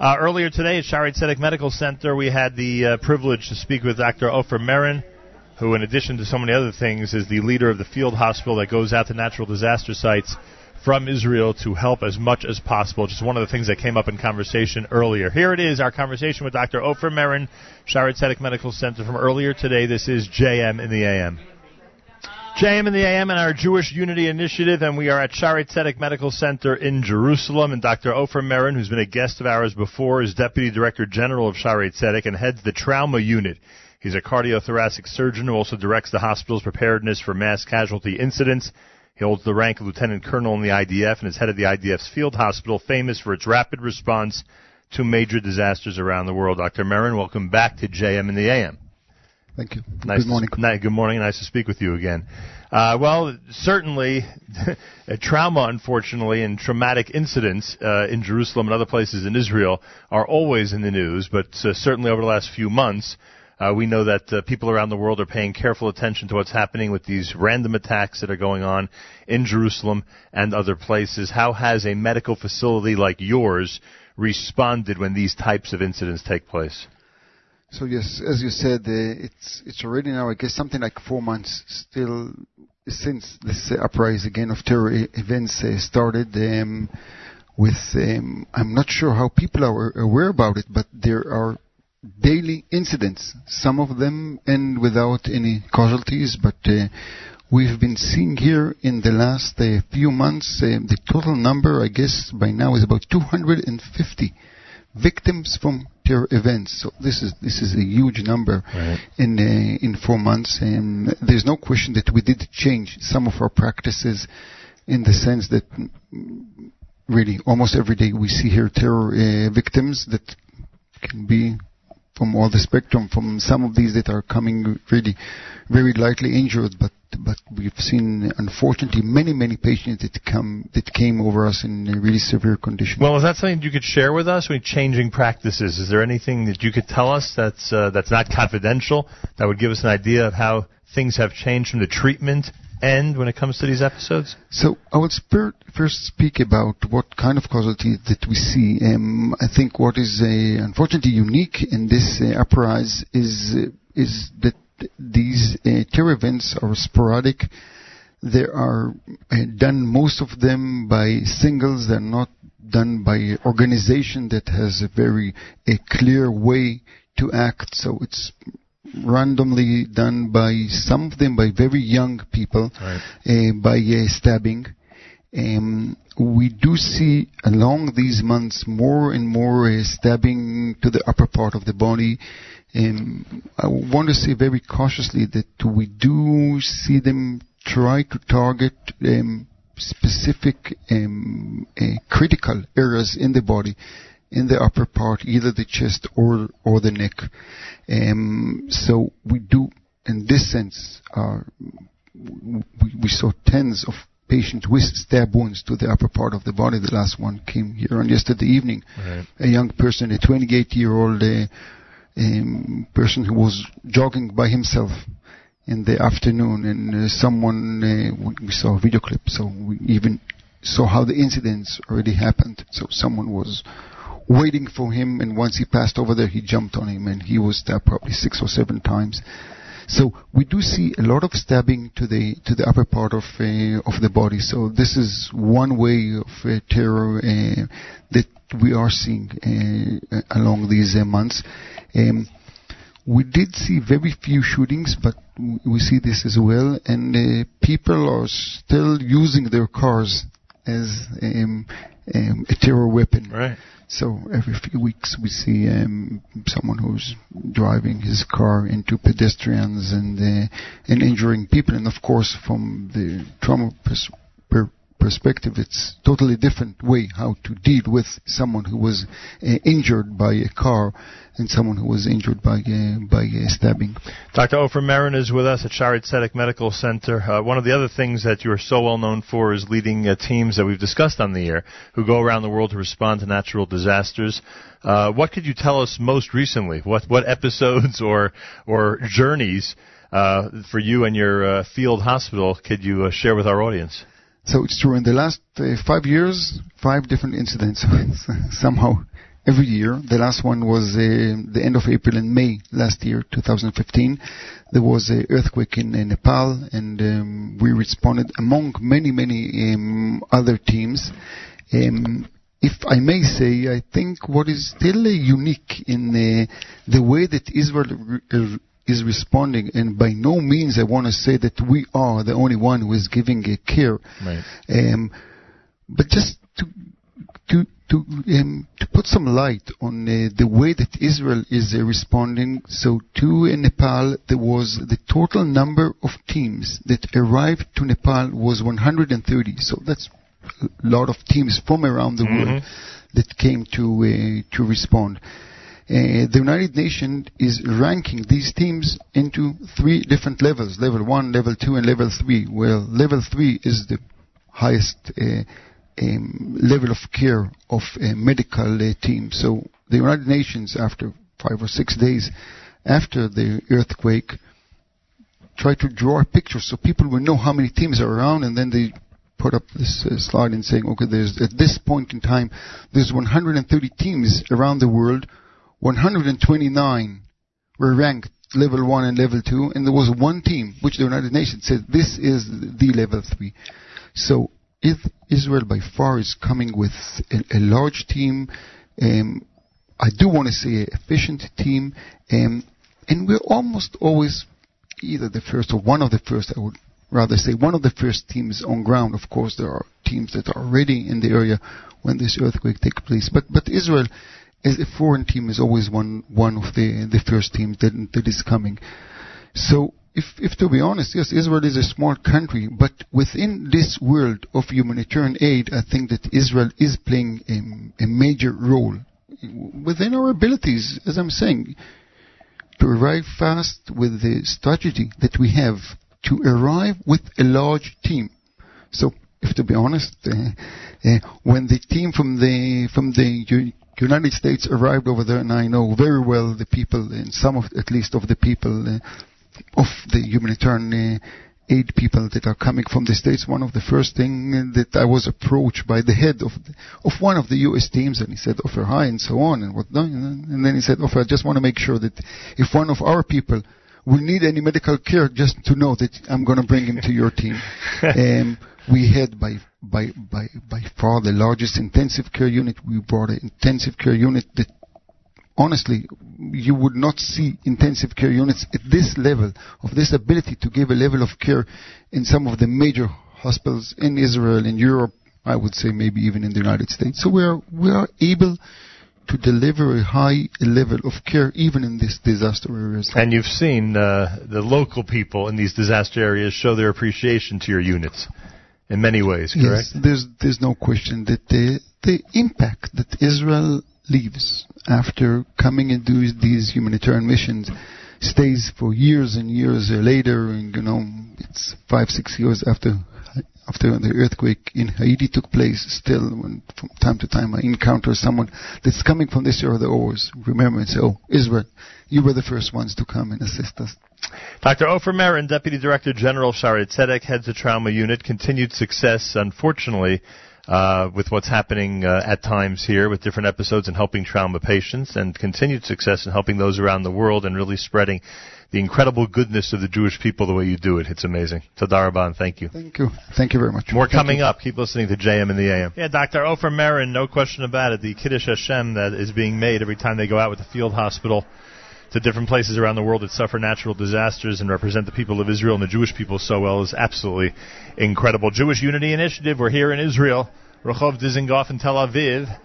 Uh, earlier today at Shaare Zedek Medical Center, we had the uh, privilege to speak with Dr. Ofer Merin, who, in addition to so many other things, is the leader of the field hospital that goes out to natural disaster sites from Israel to help as much as possible. Just one of the things that came up in conversation earlier. Here it is, our conversation with Dr. Ofer Merin, Shaare Zedek Medical Center from earlier today. This is JM in the AM. JM in the AM and our Jewish Unity Initiative, and we are at Zedek Medical Center in Jerusalem. And Dr. Ofer Merin, who's been a guest of ours before, is Deputy Director General of Zedek and heads the trauma unit. He's a cardiothoracic surgeon who also directs the hospital's preparedness for mass casualty incidents. He holds the rank of Lieutenant Colonel in the IDF and is head of the IDF's field hospital, famous for its rapid response to major disasters around the world. Dr. Merin, welcome back to JM in the AM. Thank you. Nice Good morning. To, good morning. Nice to speak with you again. Uh, well, certainly, trauma, unfortunately, and traumatic incidents uh, in Jerusalem and other places in Israel are always in the news. But uh, certainly over the last few months, uh, we know that uh, people around the world are paying careful attention to what's happening with these random attacks that are going on in Jerusalem and other places. How has a medical facility like yours responded when these types of incidents take place? So yes, as you said, uh, it's it's already now I guess something like four months still since this uh, uprising again of terror events uh, started. Um, with um, I'm not sure how people are aware about it, but there are daily incidents. Some of them end without any casualties, but uh, we've been seeing here in the last uh, few months uh, the total number, I guess, by now is about 250 victims from terror events. So this is this is a huge number right. in uh, in four months. And there's no question that we did change some of our practices in the sense that really almost every day we see here terror uh, victims that can be from all the spectrum, from some of these that are coming really very lightly injured, but but we've seen unfortunately many many patients that come that came over us in a really severe condition. Well, is that something you could share with us? When changing practices, is there anything that you could tell us that's uh, that's not confidential that would give us an idea of how things have changed from the treatment end when it comes to these episodes? So I will first speak about what kind of causality that we see. Um, I think what is uh, unfortunately unique in this uh, uprising is uh, is that these uh, terror events are sporadic. They are uh, done most of them by singles. They're not done by organization that has a very a clear way to act. So it's randomly done by some of them by very young people right. uh, by uh, stabbing. Um, we do see along these months more and more uh, stabbing to the upper part of the body. Um, I want to say very cautiously that we do see them try to target um, specific um, uh, critical areas in the body in the upper part, either the chest or or the neck. Um, so we do, in this sense, uh, we, we saw tens of patients with stab wounds to the upper part of the body. The last one came here on yesterday evening. Right. A young person, a 28-year-old uh, um, person who was jogging by himself in the afternoon, and uh, someone uh, we saw a video clip, so we even saw how the incidents already happened. So someone was waiting for him, and once he passed over there, he jumped on him, and he was stabbed probably six or seven times. So we do see a lot of stabbing to the to the upper part of uh, of the body. So this is one way of uh, terror uh, that we are seeing uh, along these uh, months. Um, we did see very few shootings, but we see this as well, and uh, people are still using their cars as um, um, a terror weapon. Right. So every few weeks we see um, someone who's driving his car into pedestrians and uh, and injuring people. And of course, from the trauma pers- per- perspective, it's totally different way how to deal with someone who was uh, injured by a car and someone who was injured by uh, by uh, stabbing. Dr. Ofer Merin is with us at Shaare Zedek Medical Center. Uh, one of the other things that you are so well known for is leading uh, teams that we've discussed on the air who go around the world to respond to natural disasters. Uh, what could you tell us most recently? What what episodes or or journeys for you and your field hospital could you share with our audience? So it's true. In the last five years, five different incidents. somehow every year. The last one was uh, the end of April and May last year, 2015. There was an earthquake in, in Nepal, and um, we responded among many, many um, other teams. Um, if I may say, I think what is still uh, unique in uh, the way that Israel re- is responding, and by no means I want to say that we are the only one who is giving a care. Right. Um, but just to to to um, to put some light on uh, the way that Israel is uh, responding. So to uh, Nepal, there was the total number of teams that arrived to Nepal was 130. So that's a lot of teams from around the world that came to uh, to respond. Uh, the United Nations is ranking these teams into three different levels: level one, level two, and level three. Well, level three is the highest uh, um, level of care of a medical uh, team. So the United Nations, after five or six days after the earthquake, try to draw a picture so people will know how many teams are around, and then they put up this uh, slide and saying, okay, there's at this point in time, there's 130 teams around the world, 129 were ranked level one and level two, and there was one team which the United Nations said this is the level three. So if Israel by far is coming with a, a large team. Um, I do want to say an efficient team, um, and we're almost always either the first or one of the first. I would rather say one of the first teams on ground. Of course, there are teams that are already in the area when this earthquake takes place, but but Israel. As a foreign team is always one one of the the first teams that that is coming. So if, if to be honest, yes, Israel is a small country, but within this world of humanitarian aid, I think that Israel is playing a, a major role within our abilities, as I'm saying, to arrive fast with the strategy that we have to arrive with a large team. So, if to be honest, uh, uh, when the team from the from the United States arrived over there, and I know very well the people, and some of at least of the people uh, of the humanitarian uh, aid people that are coming from the states. One of the first thing that I was approached by the head of the, of one of the U.S. teams, and he said, "Ofer hi," and so on, and what, and then he said, "Ofer, I just want to make sure that if one of our people." Will need any medical care just to know that I'm going to bring him to your team. um, we had by by by by far the largest intensive care unit. We brought an intensive care unit that honestly, you would not see intensive care units at this level of this ability to give a level of care in some of the major hospitals in Israel, in Europe, I would say maybe even in the United States. So we are we are able to deliver a high level of care even in these disaster areas. And you've seen uh, the local people in these disaster areas show their appreciation to your units in many ways, correct? Yes, there's there's no question that the the impact that Israel leaves after coming and do these humanitarian missions stays for years and years later and you know it's five six years after after the earthquake in Haiti took place still when from time to time I encounter someone that's coming from this area they always remember and say oh Israel you were the first ones to come and assist us Dr. Ofer Merin, Deputy Director General Shaare Zedek, heads the trauma unit. Continued success, unfortunately, uh, with what's happening uh, at times here with different episodes and helping trauma patients, and continued success in helping those around the world and really spreading the incredible goodness of the Jewish people the way you do it. It's amazing. Tadarabah, and thank you. Thank you. Thank you very much. More Thank coming you. up. Keep listening to JM and the AM. Yeah, Dr. Ofer Merin, no question about it. The Kiddush Hashem that is being made every time they go out with the field hospital to different places around the world that suffer natural disasters and represent the people of Israel and the Jewish people so well is absolutely incredible. Jewish Unity Initiative, we're here in Israel. Rehov Dizengoff in Tel Aviv.